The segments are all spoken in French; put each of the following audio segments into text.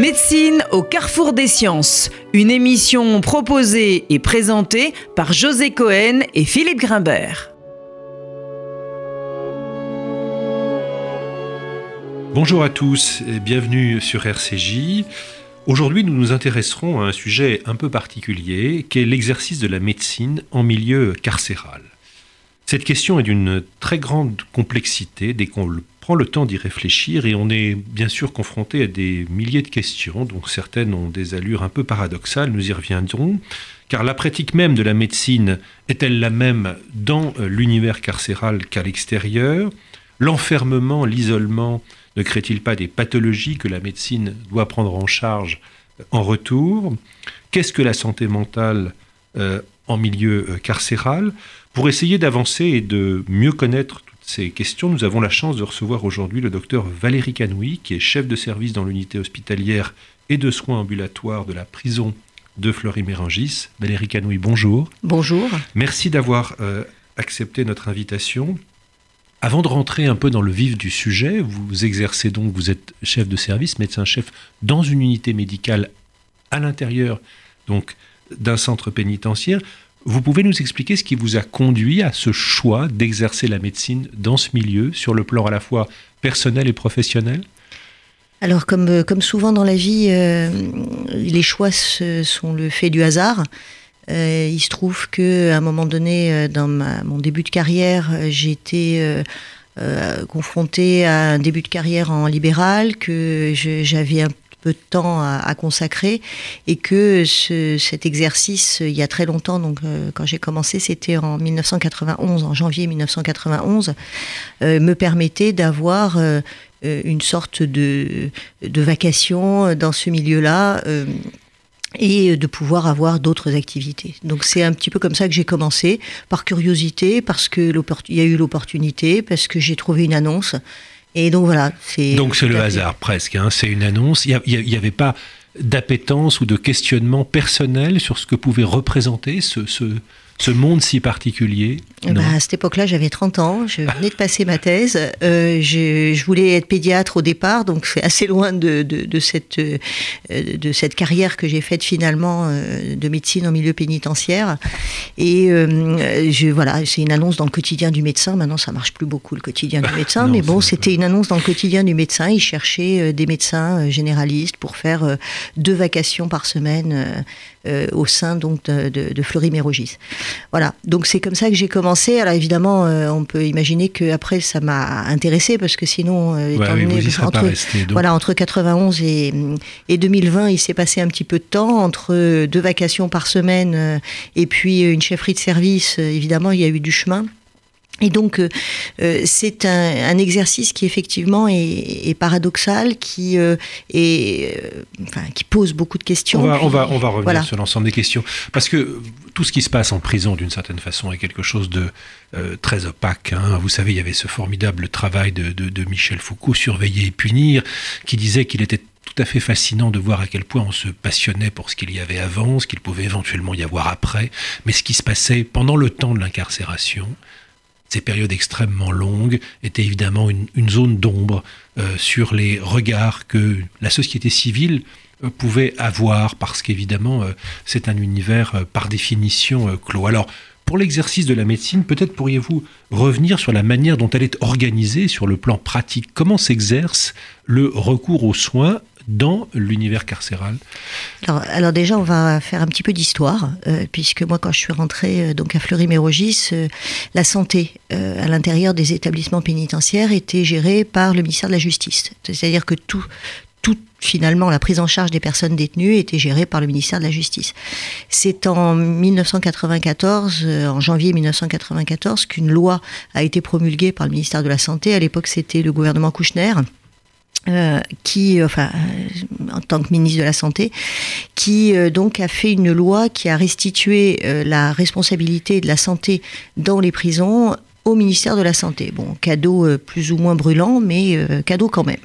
Médecine au carrefour des sciences, une émission proposée et présentée par José Cohen et Philippe Grimbert. Bonjour à tous et bienvenue sur RCJ. Aujourd'hui, nous nous intéresserons à un sujet un peu particulier, qui est l'exercice de la médecine en milieu carcéral. Cette question est d'une très grande complexité dès qu'on prend le temps d'y réfléchir et on est bien sûr confronté à des milliers de questions, dont certaines ont des allures un peu paradoxales, nous y reviendrons, car la pratique même de la médecine est-elle la même dans euh, l'univers carcéral qu'à l'extérieur? L'enfermement, l'isolement ne crée-t-il pas des pathologies que la médecine doit prendre en charge euh, en retour? Qu'est-ce que la santé mentale euh, en milieu carcéral? Pour essayer d'avancer et de mieux connaître ces questions, nous avons la chance de recevoir aujourd'hui le docteur Valérie Canoui, qui est chef de service dans l'unité hospitalière et de soins ambulatoires de la prison de Fleury-Mérangis. Valérie Canoui, bonjour. Bonjour. Merci d'avoir euh, accepté notre invitation. Avant de rentrer un peu dans le vif du sujet, vous exercez donc, vous êtes chef de service, médecin-chef dans une unité médicale à l'intérieur donc d'un centre pénitentiaire. Vous pouvez nous expliquer ce qui vous a conduit à ce choix d'exercer la médecine dans ce milieu, sur le plan à la fois personnel et professionnel? Alors, comme, euh, comme souvent dans la vie, euh, les choix sont le fait du hasard. Euh, il se trouve qu'à un moment donné, dans mon début de carrière, j'ai été confrontée à un début de carrière en libéral, que j'avais un peu de temps à, consacrer et que cet exercice, il y a très longtemps, donc euh, quand j'ai commencé, c'était en 1991, en janvier 1991, euh, me permettait d'avoir euh, une sorte de, de vacation dans ce milieu-là et de pouvoir avoir d'autres activités. Donc c'est un petit peu comme ça que j'ai commencé, par curiosité, parce que il y a eu l'opportunité, parce que j'ai trouvé une annonce et donc voilà. C'est donc c'est le hasard presque. Hein. C'est une annonce. Il n'y avait pas d'appétence ou de questionnement personnel sur ce que pouvait représenter ce, ce, ce monde si particulier bah, À cette époque-là, j'avais 30 ans, je venais de passer ma thèse. Euh, je, je, voulais être pédiatre au départ, donc c'est assez loin de, de, de, cette, euh, de cette carrière que j'ai faite finalement euh, de médecine en milieu pénitentiaire. Et euh, je, voilà, c'est une annonce dans le quotidien du médecin. Maintenant, ça marche plus beaucoup le quotidien du médecin, mais bon, c'était une annonce dans le quotidien du médecin. Il cherchait des médecins généralistes pour faire deux vacations par semaine au sein donc de, de, de Fleury-Mérogis. Voilà, donc c'est comme ça que j'ai commencé. Alors évidemment, euh, on peut imaginer que après ça m'a intéressé parce que sinon, euh, étant donné, entre, resté, voilà, entre 91 et, et 2020, il s'est passé un petit peu de temps entre deux vacations par semaine et puis une chefferie de service. Évidemment, il y a eu du chemin. Et donc, euh, euh, c'est un, exercice qui effectivement est, paradoxal, qui, euh, enfin, qui pose beaucoup de questions. On va, on va, on va revenir sur l'ensemble des questions. Parce que tout ce qui se passe en prison, d'une certaine façon, est quelque chose de très opaque. Hein. Vous savez, il y avait ce formidable travail de, de, de Michel Foucault, Surveiller et punir, qui disait qu'il était tout à fait fascinant de voir à quel point on se passionnait pour ce qu'il y avait avant, ce qu'il pouvait éventuellement y avoir après, mais ce qui se passait pendant le temps de l'incarcération, ces périodes extrêmement longues étaient évidemment une, zone d'ombre euh, sur les regards que la société civile euh, pouvait avoir, parce qu'évidemment, euh, c'est un univers par définition clos. Alors, pour l'exercice de la médecine, peut-être pourriez-vous revenir sur la manière dont elle est organisée sur le plan pratique. Comment s'exerce le recours aux soins dans l'univers carcéral alors, déjà, on va faire un petit peu d'histoire, euh, puisque moi, quand je suis rentrée euh, donc à Fleury-Mérogis, euh, la santé à l'intérieur des établissements pénitentiaires était gérée par le ministère de la Justice. C'est-à-dire que tout, tout, finalement, la prise en charge des personnes détenues était gérée par le ministère de la Justice. C'est en 1994, en janvier 1994, qu'une loi a été promulguée par le ministère de la Santé. À l'époque, c'était le gouvernement Kouchner euh, qui, enfin, euh, en tant que ministre de la Santé, qui euh, donc a fait une loi qui a restitué la responsabilité de la santé dans les prisons au ministère de la Santé. Bon, cadeau plus ou moins brûlant, mais cadeau quand même.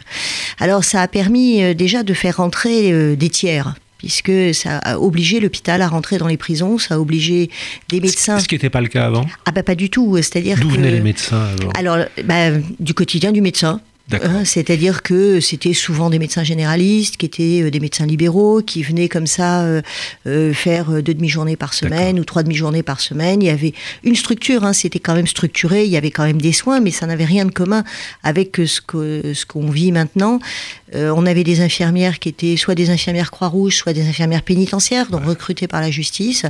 Alors ça a permis déjà de faire rentrer des tiers puisque ça a obligé l'hôpital à rentrer dans les prisons, ça a obligé des médecins. Ce qui n'était pas le cas avant Ah bah pas du tout, c'est-à-dire D'où venaient les médecins Alors, bah, du quotidien du médecin. Hein, c'est-à-dire que c'était souvent des médecins généralistes, qui étaient euh, des médecins libéraux, qui venaient comme ça euh, euh, faire deux demi-journées par semaine ou trois demi-journées par semaine. Il y avait une structure, hein, c'était quand même structuré, il y avait quand même des soins, mais ça n'avait rien de commun avec ce qu'on ce qu'on vit maintenant. on avait des infirmières qui étaient soit des infirmières Croix-Rouge, soit des infirmières pénitentiaires, donc recrutées par la justice.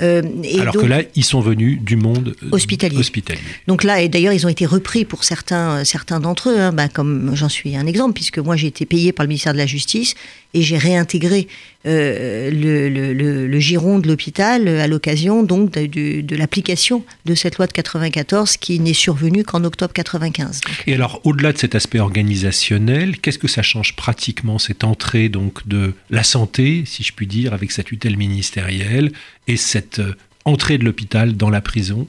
et Alors que là, ils sont venus du monde hospitalier. hospitalier. Donc là, et d'ailleurs, ils ont été repris pour certains, certains d'entre eux. Hein, bah, comme j'en suis un exemple, puisque moi j'ai été payé par le ministère de la Justice et j'ai réintégré euh, le, giron de l'hôpital à l'occasion donc de, l'application de cette loi de 94 qui n'est survenue qu'en octobre 95. Et alors, au-delà de cet aspect organisationnel, qu'est-ce que ça change pratiquement cette entrée donc de la santé, si je puis dire, avec sa tutelle ministérielle et cette euh, entrée de l'hôpital dans la prison?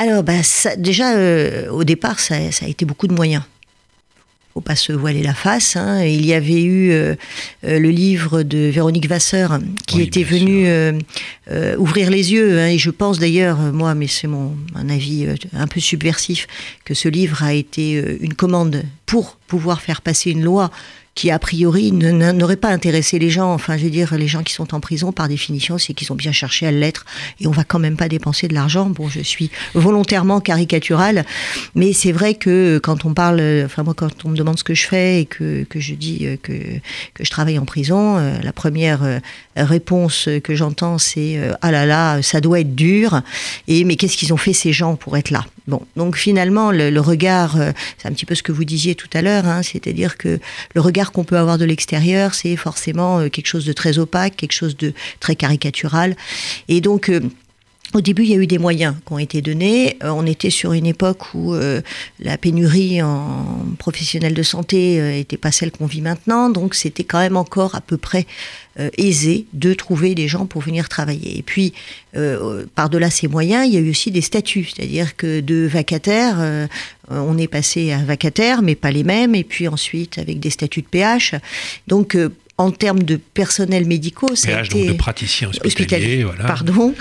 Alors, bah, déjà, euh, au départ, ça, a été beaucoup de moyens. Faut pas se voiler la face. Hein. Il y avait eu euh, euh, le livre de Véronique Vasseur qui était venu ouvrir les yeux. Hein. et je pense d'ailleurs, moi, mais c'est mon un avis un peu subversif, que ce livre a été une commande pour pouvoir faire passer une loi qui a priori n'aurait pas intéressé les gens. Enfin, je veux dire, les gens qui sont en prison, par définition, c'est qu'ils ont bien cherché à l'être, et on va quand même pas dépenser de l'argent. Bon, je suis volontairement caricatural, mais c'est vrai que quand on parle, enfin moi, quand on me demande ce que je fais et que, que je dis euh, que, que je travaille en prison, euh, la première euh, réponse que j'entends, c'est ah là là, ça doit être dur. Et mais qu'est-ce qu'ils ont fait ces gens pour être là? Bon, donc finalement, le, regard, c'est un petit peu ce que vous disiez tout à l'heure, hein, c'est-à-dire que le regard qu'on peut avoir de l'extérieur, c'est forcément euh, quelque chose de très opaque, quelque chose de très caricatural. Et donc, euh, au début, il y a eu des moyens qui ont été donnés. Euh, on était sur une époque où la pénurie en professionnels de santé n'était pas celle qu'on vit maintenant, donc c'était quand même encore à peu près aisé de trouver des gens pour venir travailler. Et puis, par-delà ces moyens, il y a eu aussi des statuts, c'est-à-dire que de vacataires, euh, on est passé à vacataire, mais pas les mêmes, et puis ensuite avec des statuts de PH. Donc, euh, en termes de personnel médicaux, été... de praticiens hospitaliers, voilà. Pardon.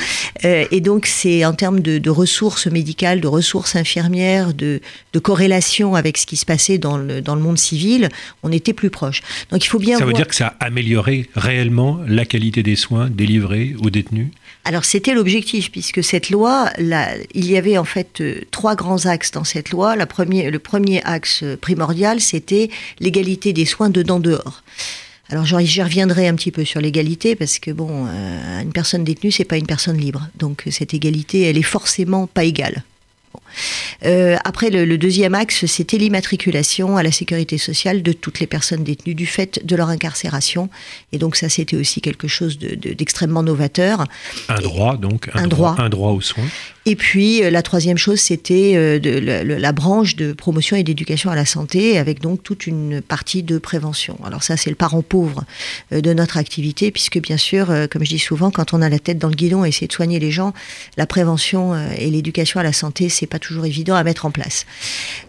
Euh, et donc, c'est en termes de, ressources médicales, de ressources infirmières, de, corrélation avec ce qui se passait dans le, dans le monde civil, on était plus proche. Donc, il faut bien Ça veut dire que ça a amélioré réellement la qualité des soins délivrés aux détenus? Alors c'était l'objectif, puisque cette loi, il y avait en fait euh, trois grands axes dans cette loi. le premier axe primordial, c'était l'égalité des soins dedans-dehors. Alors j'y reviendrai un petit peu sur l'égalité parce que bon, euh, une personne détenue c'est pas une personne libre, donc cette égalité elle est forcément pas égale. Euh, après, le, deuxième axe, c'était l'immatriculation à la sécurité sociale de toutes les personnes détenues du fait de leur incarcération. Et donc ça, c'était aussi quelque chose d'extrêmement novateur. Un droit, donc, un, droit, un droit aux soins. Et puis euh, la troisième chose, c'était euh, la, branche de promotion et d'éducation à la santé, avec donc toute une partie de prévention. Alors ça, c'est le parent pauvre de notre activité, puisque bien sûr, comme je dis souvent, quand on a la tête dans le guidon et essayer de soigner les gens, la prévention et l'éducation à la santé, c'est pas toujours évident à mettre en place.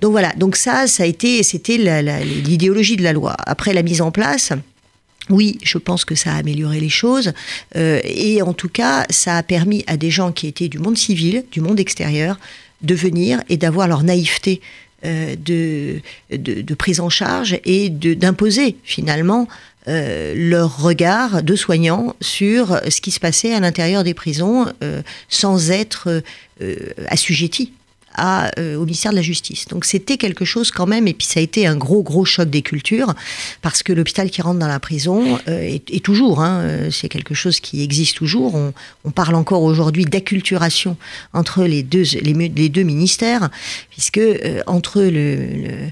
Donc voilà, donc ça, ça a été, c'était l'idéologie de la loi. Après la mise en place, oui, je pense que ça a amélioré les choses. Euh, et en tout cas, ça a permis à des gens qui étaient du monde civil, du monde extérieur, de venir et d'avoir leur naïveté euh, de, de, prise en charge et d'imposer finalement euh, leur regard de soignants sur ce qui se passait à l'intérieur des prisons sans être assujettis euh, au ministère de la Justice. Donc c'était quelque chose quand même, et puis ça a été un gros, gros choc des cultures, parce que l'hôpital qui rentre dans la prison euh, est, toujours, hein, euh, c'est quelque chose qui existe toujours. On, parle encore aujourd'hui d'acculturation entre les deux, les, deux ministères, puisque entre le,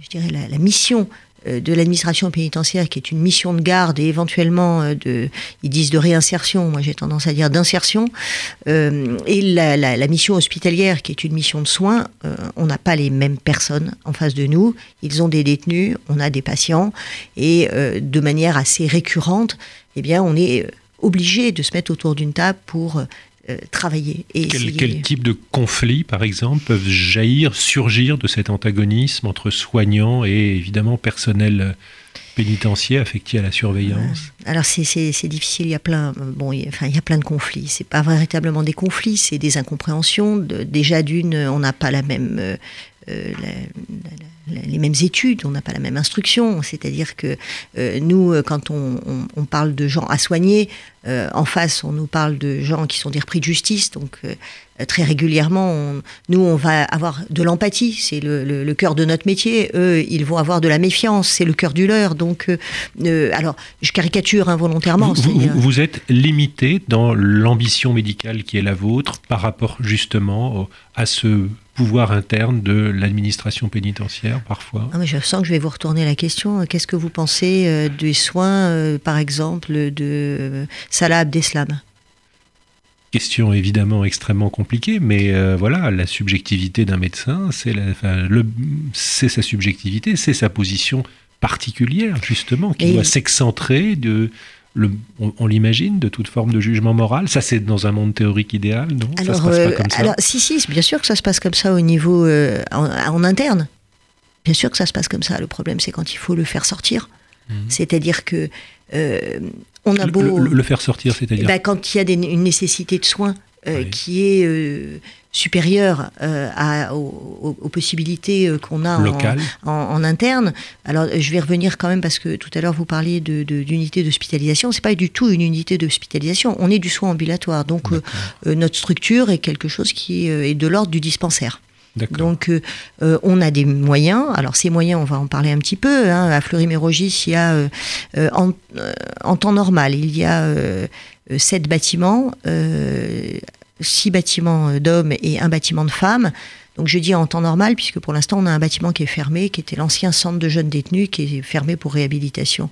je dirais la mission euh, de l'administration pénitentiaire, qui est une mission de garde et éventuellement euh, de, ils disent de réinsertion, moi j'ai tendance à dire d'insertion, euh, et la, mission hospitalière, qui est une mission de soins, on n'a pas les mêmes personnes en face de nous. Ils ont des détenus, on a des patients, et de manière assez récurrente, eh bien, on est obligé de se mettre autour d'une table pour euh, travailler. Et quel, type de conflits, par exemple, peuvent jaillir, surgir de cet antagonisme entre soignants et évidemment personnel pénitentiaire affecté à la surveillance? Euh, Alors c'est difficile, il y a plein, bon, il, enfin, il y a plein de conflits. C'est pas véritablement des conflits, c'est des incompréhensions. déjà d'une, on n'a pas la même les mêmes études, on n'a pas la même instruction. C'est-à-dire que nous, quand on, parle de gens à soigner, en face, on nous parle de gens qui sont des repris de justice. Donc, très régulièrement, nous, on va avoir de l'empathie. C'est le, cœur de notre métier. Eux, ils vont avoir de la méfiance. C'est le cœur du leur. Donc, alors, je caricature involontairement. Vous, vous êtes limité dans l'ambition médicale qui est la vôtre par rapport justement à ce pouvoir interne de l'administration pénitentiaire parfois. Ah, mais Je sens que je vais vous retourner la question. Qu'est-ce que vous pensez euh, des soins, euh, par exemple, de euh, Salah Abdeslam? Question évidemment extrêmement compliquée, mais voilà, la subjectivité d'un médecin, c'est sa subjectivité, c'est sa position particulière justement, qui doit s'excentrer de, on, l'imagine, de toute forme de jugement moral. Ça, c'est dans un monde théorique idéal, non? Alors, Ça se passe pas euh, comme ça? alors, si, si, bien sûr que ça se passe comme ça au niveau euh, en, interne. Bien sûr que ça se passe comme ça. Le problème, c'est quand il faut le faire sortir. Mhm. C'est-à-dire que euh, on a beau le, faire sortir, c'est-à-dire bah, quand il y a une nécessité de soins qui est supérieure euh, aux, possibilités euh, qu'on a en, interne. Alors, je vais revenir quand même parce que tout à l'heure vous parliez d'unité d'hospitalisation. C'est pas du tout une unité d'hospitalisation. On est du soin ambulatoire, donc euh, notre structure est quelque chose qui est de l'ordre du dispensaire. Donc, on a des moyens. Alors, ces moyens, on va en parler un petit peu. Hein. À Fleury-Mérogis, il y a, en, en, temps normal, il y a sept bâtiments six bâtiments euh, d'hommes et un bâtiment de femmes. Donc je dis en temps normal, puisque pour l'instant on a un bâtiment qui est fermé, qui était l'ancien centre de jeunes détenus, qui est fermé pour réhabilitation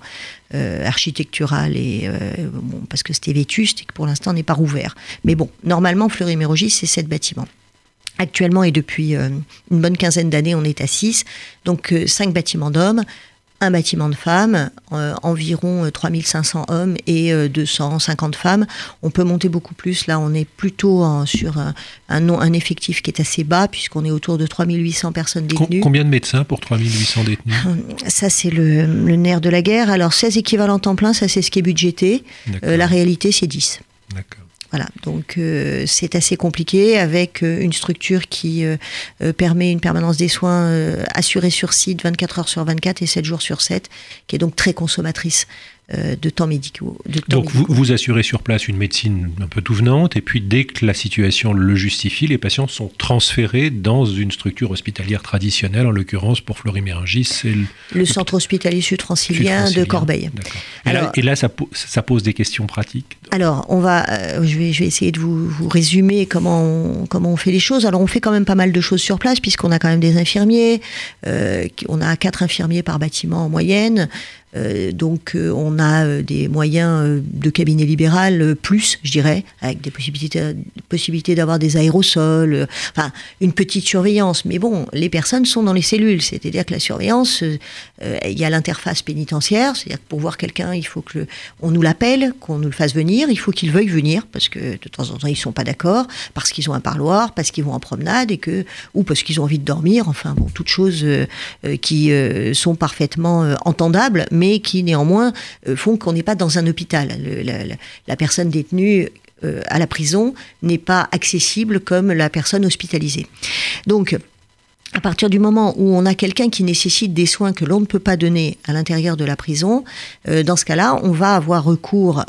euh, architecturale et euh, parce que c'était vétuste et que pour l'instant n'est pas rouvert. Mais bon, normalement Fleury-Mérogis c'est sept bâtiments. Actuellement et depuis une bonne quinzaine d'années, on est à six. Donc cinq bâtiments d'hommes, un bâtiment de femmes, euh, environ 3500 euh, hommes et 250 euh, femmes. On peut monter beaucoup plus. Là, on est plutôt sur un, un, effectif qui est assez bas, puisqu'on est autour de 3800 personnes détenues. Combien de médecins pour 3800 détenus? Ça, c'est le, nerf de la guerre. Alors, 16 équivalents temps plein, ça, c'est ce qui est budgété. la réalité, c'est 10. D'accord. Voilà, donc euh, c'est assez compliqué avec euh, une structure qui euh, permet une permanence des soins assurée sur site 24 heures sur 24 et 7 jours sur 7, qui est donc très consommatrice. euh, de temps médicaux. Donc Vous, vous, assurez sur place une médecine un peu tout venante, et puis dès que la situation le justifie, les patients sont transférés dans une structure hospitalière traditionnelle, en l'occurrence pour Florimérangis, c'est le, centre hospitalier sud-francilien de Corbeil. Et, là, et là, ça, ça, pose des questions pratiques. Alors, on va, euh, je, vais, je vais essayer de vous, vous, résumer comment on, comment on fait les choses. Alors, on fait quand même pas mal de choses sur place, puisqu'on a quand même des infirmiers. Euh, on a quatre infirmiers par bâtiment en moyenne. Euh, donc euh, on a euh, des moyens de cabinet libéral plus, je dirais, avec des possibilités, possibilités d'avoir des aérosols, enfin une petite surveillance. Mais bon, les personnes sont dans les cellules, c'est-à-dire que la surveillance, il y a l'interface pénitentiaire, c'est-à-dire que pour voir quelqu'un, il faut que on nous l'appelle, qu'on nous le fasse venir, il faut qu'ils veuillent venir parce que de temps en temps ils sont pas d'accord, parce qu'ils ont un parloir, parce qu'ils vont en promenade et que ou parce qu'ils ont envie de dormir. Enfin bon, toutes choses qui sont parfaitement entendables qui néanmoins euh, font qu'on n'est pas dans un hôpital. la, personne détenue euh, à la prison n'est pas accessible comme la personne hospitalisée. Donc, à partir du moment où on a quelqu'un qui nécessite des soins que l'on ne peut pas donner à l'intérieur de la prison, euh, dans ce cas-là, on va avoir recours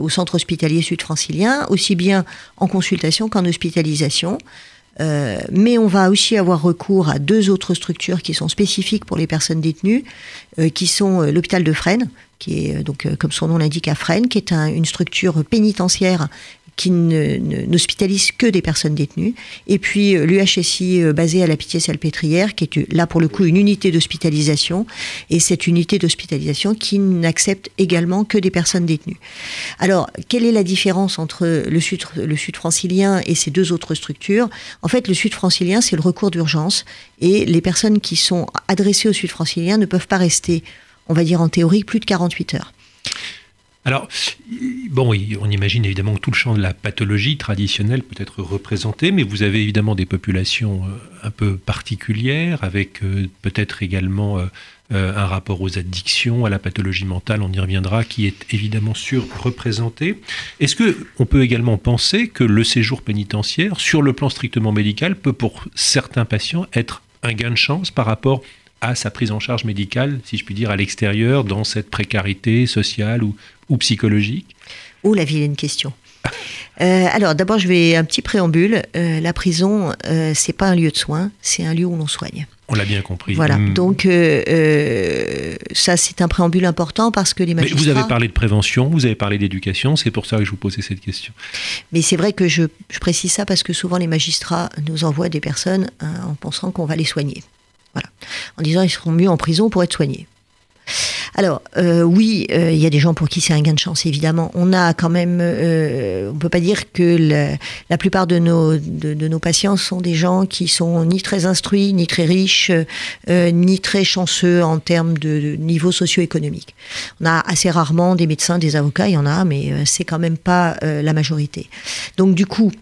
au centre hospitalier sud-francilien, aussi bien en consultation qu'en hospitalisation. Euh, mais on va aussi avoir recours à deux autres structures qui sont spécifiques pour les personnes détenues, euh, qui sont euh, l'hôpital de Fresnes, qui est donc comme son nom l'indique à Fresnes, qui est une structure pénitentiaire qui n'hospitalise que des personnes détenues. Et puis euh, l'UHSI euh, basé à la Pitié-Salpêtrière, qui est là pour le coup une unité d'hospitalisation, et cette unité d'hospitalisation qui n'accepte également que des personnes détenues. Alors, quelle est la différence entre le sud, le sud francilien et ces deux autres structures? En fait, le sud francilien, c'est le recours d'urgence, et les personnes qui sont adressées au sud francilien ne peuvent pas rester, on va dire en théorie, plus de 48 heures. Alors, bon, on imagine évidemment que tout le champ de la pathologie traditionnelle peut être représenté, mais vous avez évidemment des populations euh, un peu particulières, avec euh, peut-être également euh, un rapport aux addictions, à la pathologie mentale, on y reviendra, qui est évidemment surreprésenté. Est-ce que on peut également penser que le séjour pénitentiaire, sur le plan strictement médical, peut pour certains patients être un gain de chance par rapport à sa prise en charge médicale, si je puis dire, à l'extérieur, dans cette précarité sociale ou, ou psychologique? Oh, la vilaine question. Euh, alors, d'abord, je vais un petit préambule. Euh, la prison, euh, c'est pas un lieu de soins, c'est un lieu où l'on soigne. On l'a bien compris. Voilà. Mm. Donc, ça, c'est un préambule important parce que les magistrats. Mais vous avez parlé de prévention, vous avez parlé d'éducation, c'est pour ça que je vous posais cette question. Mais c'est vrai que je, je, précise ça parce que souvent les magistrats nous envoient des personnes en pensant qu'on va les soigner. Voilà. En disant ils seront mieux en prison pour être soignés. Alors euh, oui, euh, il y a des gens pour qui c'est un gain de chance évidemment. On a quand même, euh, on peut pas dire que la plupart de nos de, nos patients sont des gens qui sont ni très instruits, ni très riches, ni très chanceux en termes de, niveau socio-économique. On a assez rarement des médecins, des avocats, il y en a, mais c'est quand même pas la majorité. Donc du coup.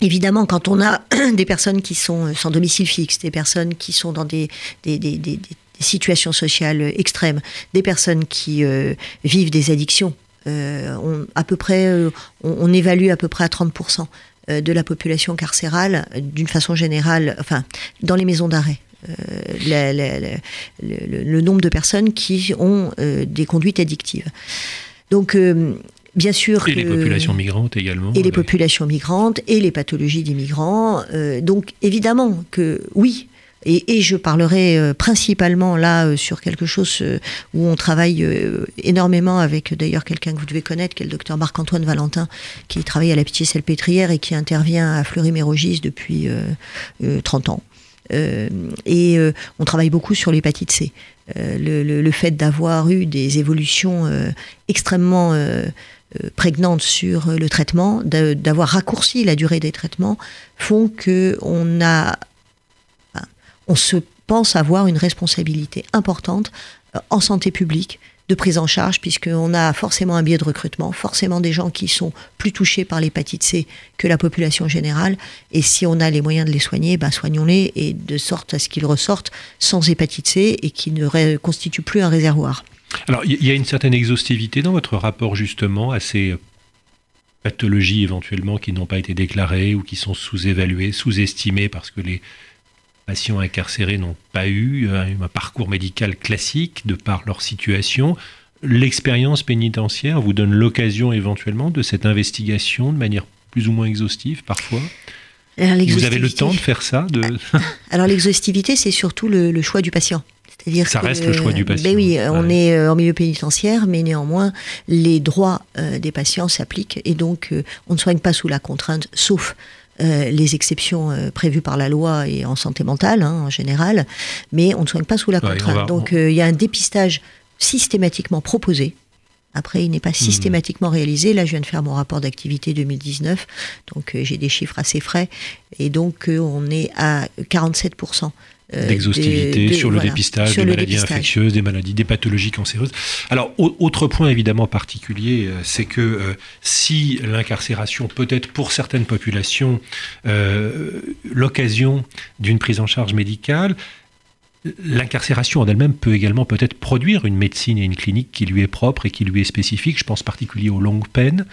Évidemment, quand on a des personnes qui sont sans domicile fixe, des personnes qui sont dans des, des, des, des situations sociales extrêmes, des personnes qui euh, vivent des addictions. Euh, on, à peu près, euh, on, évalue à peu près à 30% de la population carcérale, d'une façon générale, enfin, dans les maisons d'arrêt. le, nombre de personnes qui ont des conduites addictives. Donc, bien sûr. Et les populations migrantes également. Et les populations migrantes et les pathologies des migrants. donc, évidemment que oui, et, je parlerai euh, principalement là euh, sur quelque chose euh, où on travaille énormément avec d'ailleurs quelqu'un que vous devez connaître, qui est le docteur Marc-Antoine Valentin, qui travaille à la Pitié-Salpêtrière et qui intervient à Fleury-Mérogis depuis 30 ans. et on travaille beaucoup sur l'hépatite C. le, fait d'avoir eu des évolutions extrêmement prégnantes sur le traitement, d'avoir raccourci la durée des traitements, font que on a on se pense avoir une responsabilité importante euh, en santé publique de prise en charge, puisqu'on a forcément un biais de recrutement, forcément des gens qui sont plus touchés par l'hépatite C que la population générale. Et si on a les moyens de les soigner, ben soignons-les et de sorte à ce qu'ils ressortent sans hépatite C et qu'ils ne constituent plus un réservoir. Alors, il y a une certaine exhaustivité dans votre rapport justement à ces pathologies éventuellement qui n'ont pas été déclarées ou qui sont sous-évaluées, sous-estimées parce que les patients incarcérés n'ont pas eu euh, un, parcours médical classique de par leur situation. L'expérience pénitentiaire vous donne l'occasion éventuellement de cette investigation de manière plus ou moins exhaustive parfois? Vous avez le temps de faire ça de... Alors l'exhaustivité, c'est surtout le, choix du patient. C'est-à-dire ça reste le choix du patient. Ben oui, on est euh, en milieu pénitentiaire, mais néanmoins, les droits euh, des patients s'appliquent et donc on ne soigne pas sous la contrainte, sauf euh, les exceptions euh, prévues par la loi et en santé mentale hein, en général, mais on ne soigne pas sous la contrainte. Donc euh, il y a un dépistage systématiquement proposé. Après, il n'est pas hmm. systématiquement réalisé. Là, je viens de faire mon rapport d'activité 2019, donc j'ai des chiffres assez frais, et donc on est à 47% euh, d'exhaustivité sur le dépistage des maladies infectieuses, des maladies, des pathologies cancéreuses. Alors, autre point évidemment particulier, euh, c'est que euh, si l'incarcération peut être pour certaines populations l'occasion d'une prise en charge médicale, L'incarcération en elle-même peut également peut-être produire une médecine et une clinique qui lui est propre et qui lui est spécifique. Je pense particulièrement aux longues peines,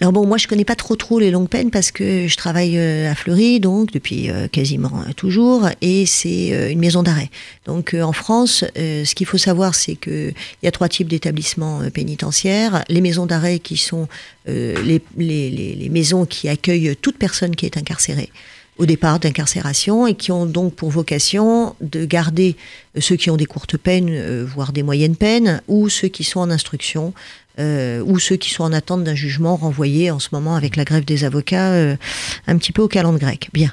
alors bon, moi je connais pas trop trop les longues peines parce que je travaille euh, à Fleury, donc depuis euh, quasiment euh, toujours, et c'est une maison d'arrêt. Donc en France, ce qu'il faut savoir, c'est que il y a trois types d'établissements pénitentiaires les maisons d'arrêt qui sont les, maisons qui accueillent toute personne qui est incarcérée au départ d'incarcération et qui ont donc pour vocation de garder ceux qui ont des courtes peines, voire des moyennes peines, ou ceux qui sont en instruction, euh, ou ceux qui sont en attente d'un jugement renvoyés en ce moment avec la grève des avocats euh, un petit peu au calendrier grec. Bien.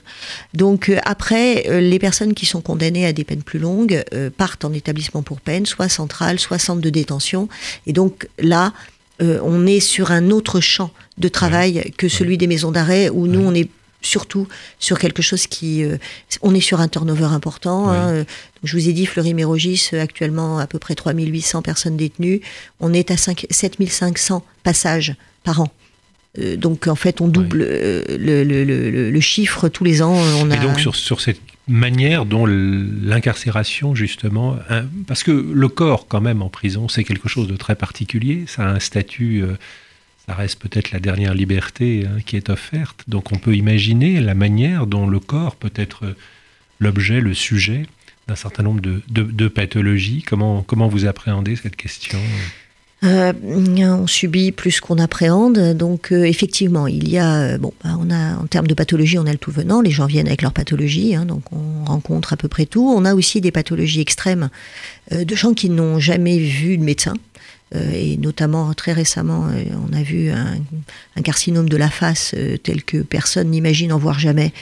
Donc euh, après, les personnes qui sont condamnées à des peines plus longues partent en établissement pour peine, soit central, soit centre de détention. Et donc là, on est sur un autre champ de travail que celui des maisons d'arrêt où nous on est surtout sur quelque chose qui... Euh, on est sur un turnover important. Hein, euh, je vous ai dit, Fleury-Mérogis, euh, actuellement à peu près 3800 personnes détenues. On est à 5, 7500 passages par an. donc en fait, on double le, chiffre tous les ans. On Et donc sur, sur cette manière dont l'incarcération, justement, hein, parce que le corps, quand même, en prison, c'est quelque chose de très particulier, ça a un statut ça reste peut-être la dernière liberté hein, qui est offerte. Donc on peut imaginer la manière dont le corps peut être l'objet, le sujet d'un certain nombre de, pathologies. Comment, vous appréhendez cette question? Euh, on subit plus qu'on appréhende, donc euh, effectivement, il y a, euh, bon, bah, en termes de pathologie, on a le tout venant. Les gens viennent avec leur pathologie, hein, donc on rencontre à peu près tout. On a aussi des pathologies extrêmes de gens qui n'ont jamais vu de médecin. Et notamment très récemment, on a vu un, carcinome de la face tel que personne n'imagine en voir jamais,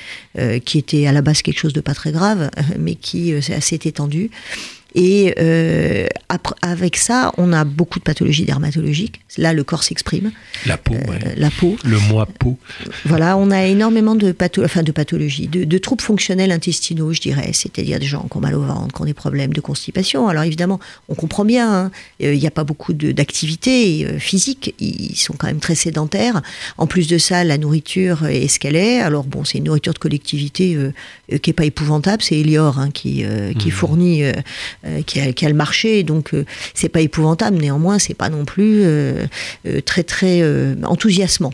qui était à la base quelque chose de pas très grave, mais qui s'est étendu. Et euh, après, avec ça, on a beaucoup de pathologies dermatologiques. Là, le corps s'exprime. La peau, euh, La peau. Le mois peau. Voilà, on a énormément de, patho enfin, de pathologies, de, de, troubles fonctionnels intestinaux, je dirais. C'est-à-dire des gens qui ont mal au ventre, qui ont des problèmes de constipation. Alors évidemment, on comprend bien, hein. euh, il n'y a pas beaucoup d'activité euh, physique. Ils sont quand même très sédentaires. En plus de ça, la nourriture est ce qu'elle est. Alors bon, c'est une nourriture de collectivité qui n'est pas épouvantable. C'est Elior hein, qui, qui mmh. fournit euh, qui, a, le marché, donc euh, c'est pas épouvantable. Néanmoins, c'est pas non plus euh, très très enthousiasmant.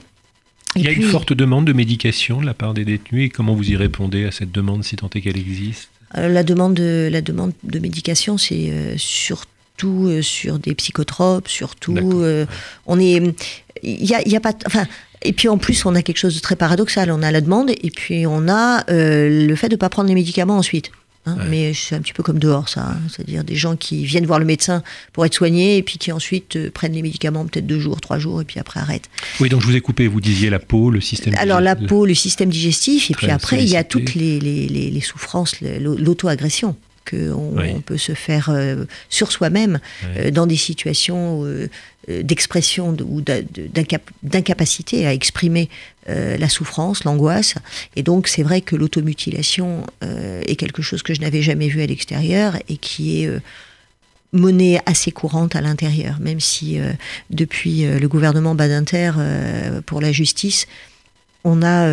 Il y a une forte demande de médication de la part des détenus et comment vous y répondez à cette demande si tant est qu'elle existe? La demande de, la demande de médication, c'est surtout sur des psychotropes, surtout on est il y a, y a, pas enfin et puis en plus on a quelque chose de très paradoxal, on a la demande et puis on a le fait de ne pas prendre les médicaments ensuite. Hein, mais c'est un petit peu comme dehors, ça. Hein. C'est-à-dire des gens qui viennent voir le médecin pour être soignés et puis qui ensuite euh, prennent les médicaments peut-être deux jours, trois jours et puis après arrêtent. Oui, donc je vous ai coupé. Vous disiez la peau, le système. Alors la peau, le système digestif et puis après il y a toutes les, les, les souffrances, l'auto-agression qu'on on peut se faire euh, sur soi-même euh, dans des situations d'expression ou d'incapacité à exprimer euh, la souffrance, l'angoisse. Et donc c'est vrai que l'automutilation euh, est quelque chose que je n'avais jamais vu à l'extérieur et qui est euh, monnaie assez courante à l'intérieur, même si depuis le gouvernement Badinter pour la justice, on a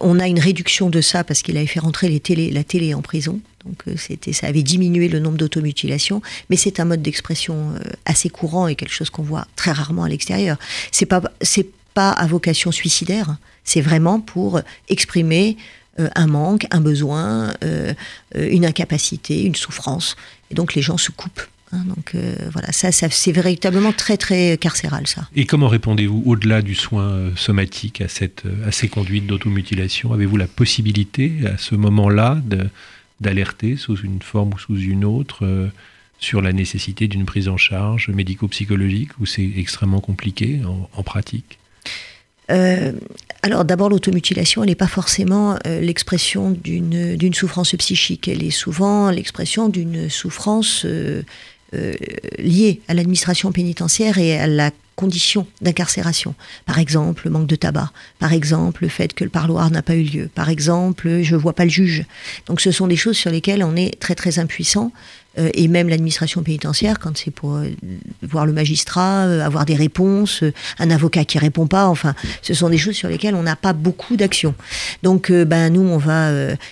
on a une réduction de ça parce qu'il avait fait rentrer les la télé en prison. Donc c'était, ça avait diminué le nombre d'automutilations, mais c'est un mode d'expression assez courant et quelque chose qu'on voit très rarement à l'extérieur. C'est pas, c'est pas à vocation suicidaire, c'est vraiment pour exprimer euh, un manque, un besoin, euh, une incapacité, une souffrance. Et donc les gens se coupent. Hein. donc euh, voilà, ça, c'est véritablement très très carcéral ça. Et comment répondez-vous au-delà du soin somatique à, cette, à ces conduites d'automutilation? Avez-vous la possibilité à ce moment-là d'alerter sous une forme ou sous une autre sur la nécessité d'une prise en charge médico-psychologique ou c'est extrêmement compliqué en pratique? Euh, alors d'abord, l'automutilation, elle n'est pas forcément euh, l'expression d'une souffrance psychique, elle est souvent l'expression d'une souffrance euh, liée à l'administration pénitentiaire et à la condition d'incarcération. Par exemple, le manque de tabac. Par exemple, le fait que le parloir n'a pas eu lieu. Par exemple, je vois pas le juge. Donc ce sont des choses sur lesquelles on est très très impuissant. Euh, et même l'administration pénitentiaire, quand c'est pour euh, voir le magistrat, euh, avoir des réponses, un avocat qui répond pas, enfin, ce sont des choses sur lesquelles on n'a pas beaucoup d'action. Donc, ben nous, on va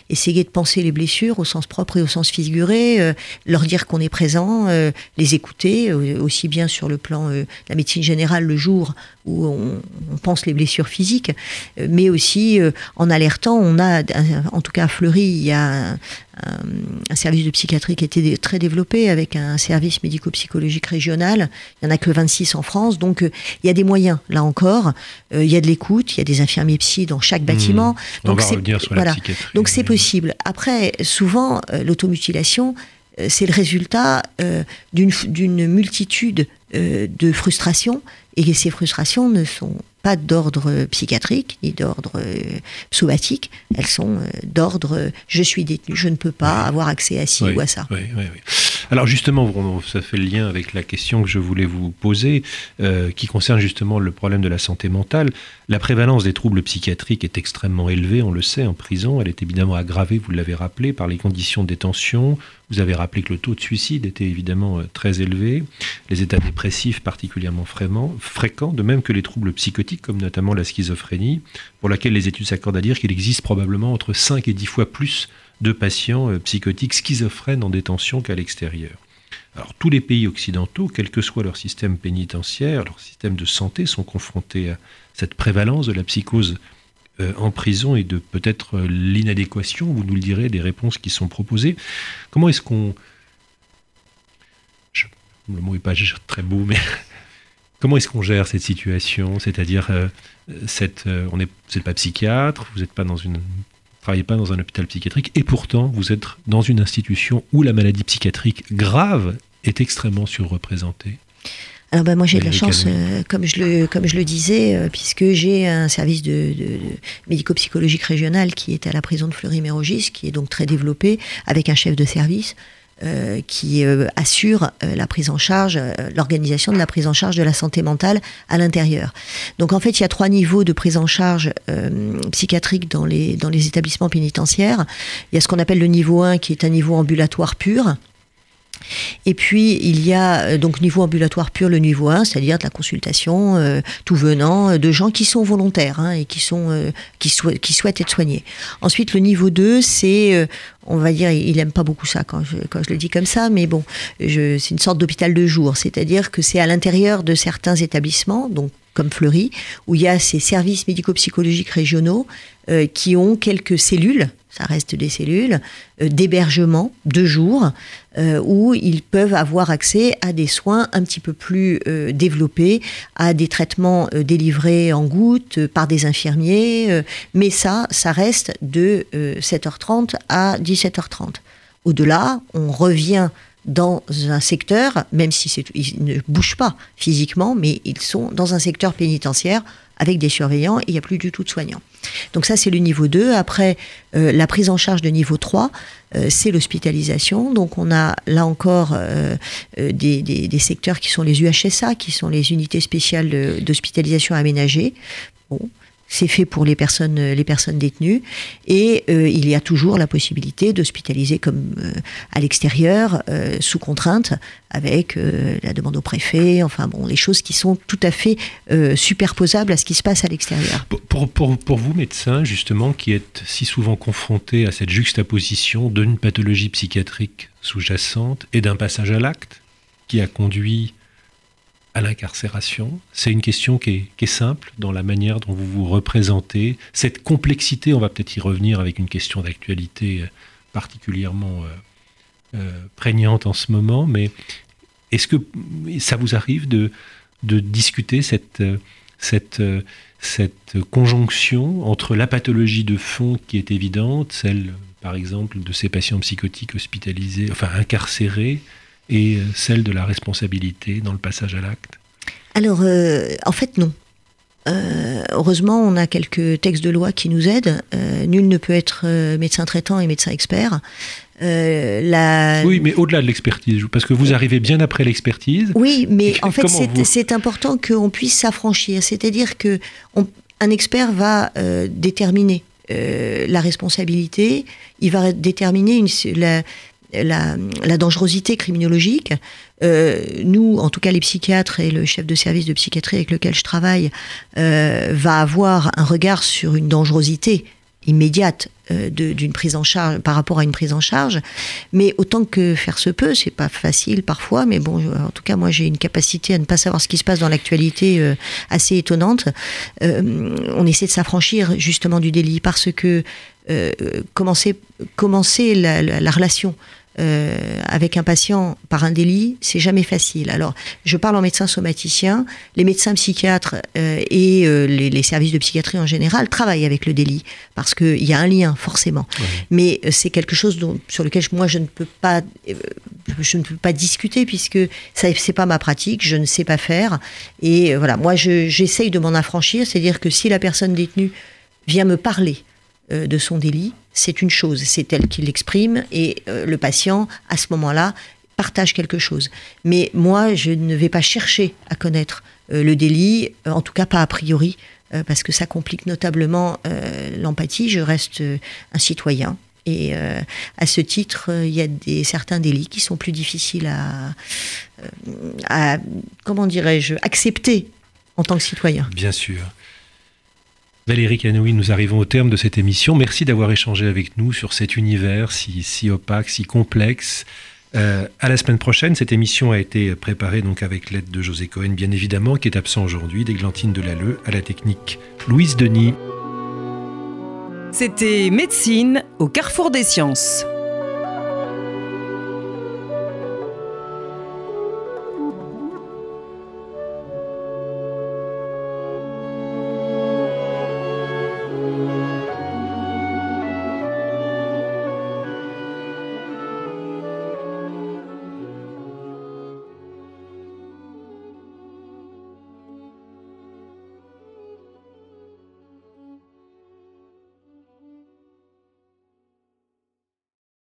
essayer de penser les blessures au sens propre et au sens figuré, leur dire qu'on est présent, les écouter, aussi bien sur le plan de la médecine générale le jour où on, pense les blessures physiques, mais aussi en alertant. On a, en tout cas à Fleury, il y a un, un service de psychiatrie qui était très développé avec un service médico-psychologique régional. Il n'y en a que 26 en France, donc euh, il y a des moyens, là encore. Euh, il y a de l'écoute, il y a des infirmiers psy dans chaque bâtiment. Mmh. donc c'est voilà. Donc c'est possible. Après, souvent, euh, l'automutilation, c'est le résultat d'une multitude de frustrations, et ces frustrations ne sont pas d'ordre psychiatrique ni d'ordre euh, somatique, elles sont euh, d'ordre je suis détenu, je ne peux pas avoir accès à ci ou à ça. Oui, Alors justement, ça fait le lien avec la question que je voulais vous poser, euh, qui concerne justement le problème de la santé mentale. La prévalence des troubles psychiatriques est extrêmement élevée, on le sait, en prison. Elle est évidemment aggravée, vous l'avez rappelé, par les conditions de détention. Vous avez rappelé que le taux de suicide était évidemment très élevé, les états dépressifs particulièrement fréquents, de même que les troubles psychotiques comme notamment la schizophrénie, pour laquelle les études s'accordent à dire qu'il existe probablement entre 5 et 10 fois plus de patients euh, psychotiques schizophrènes en détention qu'à l'extérieur. Alors tous les pays occidentaux, quel que soit leur système pénitentiaire, leur système de santé, sont confrontés à cette prévalence de la psychose en prison et de peut-être l'inadéquation, vous nous le direz, des réponses qui sont proposées. Comment est-ce qu'on... Comment est-ce qu'on gère cette situation? C'est-à-dire, on n'est pas psychiatre, vous n'êtes pas dans une travaillez pas dans un hôpital psychiatrique, et pourtant vous êtes dans une institution où la maladie psychiatrique grave est extrêmement surreprésentée. Alors ben moi j'ai de la chance, euh, comme, je le, comme je le disais, euh, puisque j'ai un service de, médico-psychologique régional qui est à la prison de Fleury-Mérogis, qui est donc très développé, avec un chef de service. Euh, qui assure la prise en charge, l'organisation de la prise en charge de la santé mentale à l'intérieur. Donc en fait, il y a trois niveaux de prise en charge psychiatrique dans les, dans les établissements pénitentiaires. Il y a ce qu'on appelle le niveau 1, qui est un niveau ambulatoire pur, et puis, il y a euh, donc niveau ambulatoire pur, le niveau 1, c'est-à-dire de la consultation, euh, tout venant, euh, de gens qui sont volontaires hein, et qui, sont, qui, souhaitent être soignés. Ensuite, le niveau 2, c'est, on va dire, il n'aime pas beaucoup ça quand je, quand je le dis comme ça, mais bon, c'est une sorte d'hôpital de jour, c'est-à-dire que c'est à l'intérieur de certains établissements, donc comme Fleury, où il y a ces services médico-psychologiques régionaux qui ont quelques cellules ça reste des cellules, euh, d'hébergement de jour, euh, où ils peuvent avoir accès à des soins un petit peu plus euh, développés, à des traitements délivrés en gouttes par des infirmiers, mais ça, ça reste de 7h30 à 17h30. Au-delà, on revient dans un secteur, même si ils ne bougent pas physiquement, mais ils sont dans un secteur pénitentiaire avec des surveillants et il n'y a plus du tout de soignants. Donc ça, c'est le niveau 2. Après, euh, la prise en charge de niveau 3, euh, c'est l'hospitalisation. Donc on a là encore euh, des, des, secteurs qui sont les UHSA, qui sont les unités spéciales d'hospitalisation aménagées. C'est fait pour les personnes, les personnes détenues. Et euh, il y a toujours la possibilité d'hospitaliser comme euh, à l'extérieur, euh, sous contrainte, avec la demande au préfet. Enfin bon, les choses qui sont tout à fait superposables à ce qui se passe à l'extérieur. Pour, pour, pour, vous, médecins, justement, qui êtes si souvent confrontés à cette juxtaposition d'une pathologie psychiatrique sous-jacente et d'un passage à l'acte qui a conduit à l'incarcération C'est une question qui est, simple dans la manière dont vous vous représentez. Cette complexité, on va peut-être y revenir avec une question d'actualité euh, particulièrement euh, euh, prégnante en ce moment, mais est-ce que ça vous arrive de, discuter cette, cette conjonction entre la pathologie de fond qui est évidente, celle par exemple de ces patients psychotiques hospitalisés, enfin incarcérés, et euh, celle de la responsabilité dans le passage à l'acte Alors, euh, en fait, non. Euh, heureusement, on a quelques textes de loi qui nous aident. nul ne peut être médecin traitant et médecin expert. Oui, mais au-delà de l'expertise, parce que vous arrivez bien après l'expertise. Oui, mais en fait, c'est important qu'on puisse s'affranchir. C'est-à-dire que un expert va déterminer la responsabilité, il va déterminer une, la, la, dangerosité criminologique. Euh, nous, en tout cas les psychiatres et le chef de service de psychiatrie avec lequel je travaille, euh, va avoir un regard sur une dangerosité immédiate euh, d'une prise en charge par rapport à une prise en charge mais autant que faire se peut c'est pas facile parfois mais bon en tout cas moi j'ai une capacité à ne pas savoir ce qui se passe dans l'actualité assez étonnante on essaie de s'affranchir justement du délit parce que commencer commencer la relation euh, avec un patient par un délit, c'est jamais facile. Alors, je parle en médecin somaticien, les médecins psychiatres euh, et euh, les, services de psychiatrie en général travaillent avec le délit parce qu'il y a un lien forcément. Mais c'est quelque chose dont, sur lequel moi je ne peux pas, je ne peux pas discuter puisque ça c'est pas ma pratique, je ne sais pas faire. Et voilà, moi j'essaye de m'en affranchir, c'est-à-dire que si la personne détenue vient me parler de son délit, c'est une chose, c'est elle qui l'exprime et euh, le patient, à ce moment-là, partage quelque chose. Mais moi, je ne vais pas chercher à connaître euh, le délit, en tout cas pas a priori, parce que ça complique notablement l'empathie. Je reste un citoyen. Et à ce titre, il y a des, certains délits qui sont plus difficiles à, à comment dirais-je, accepter en tant que citoyen. Bien sûr. Valérie Canoï, nous arrivons au terme de cette émission. Merci d'avoir échangé avec nous sur cet univers si, opaque, si complexe. Euh, à la semaine prochaine, cette émission a été préparée avec l'aide de José Cohen, bien évidemment, qui est absent aujourd'hui, d'Églantine Delalleux à la technique Louise Denis. C'était Médecine au carrefour des sciences.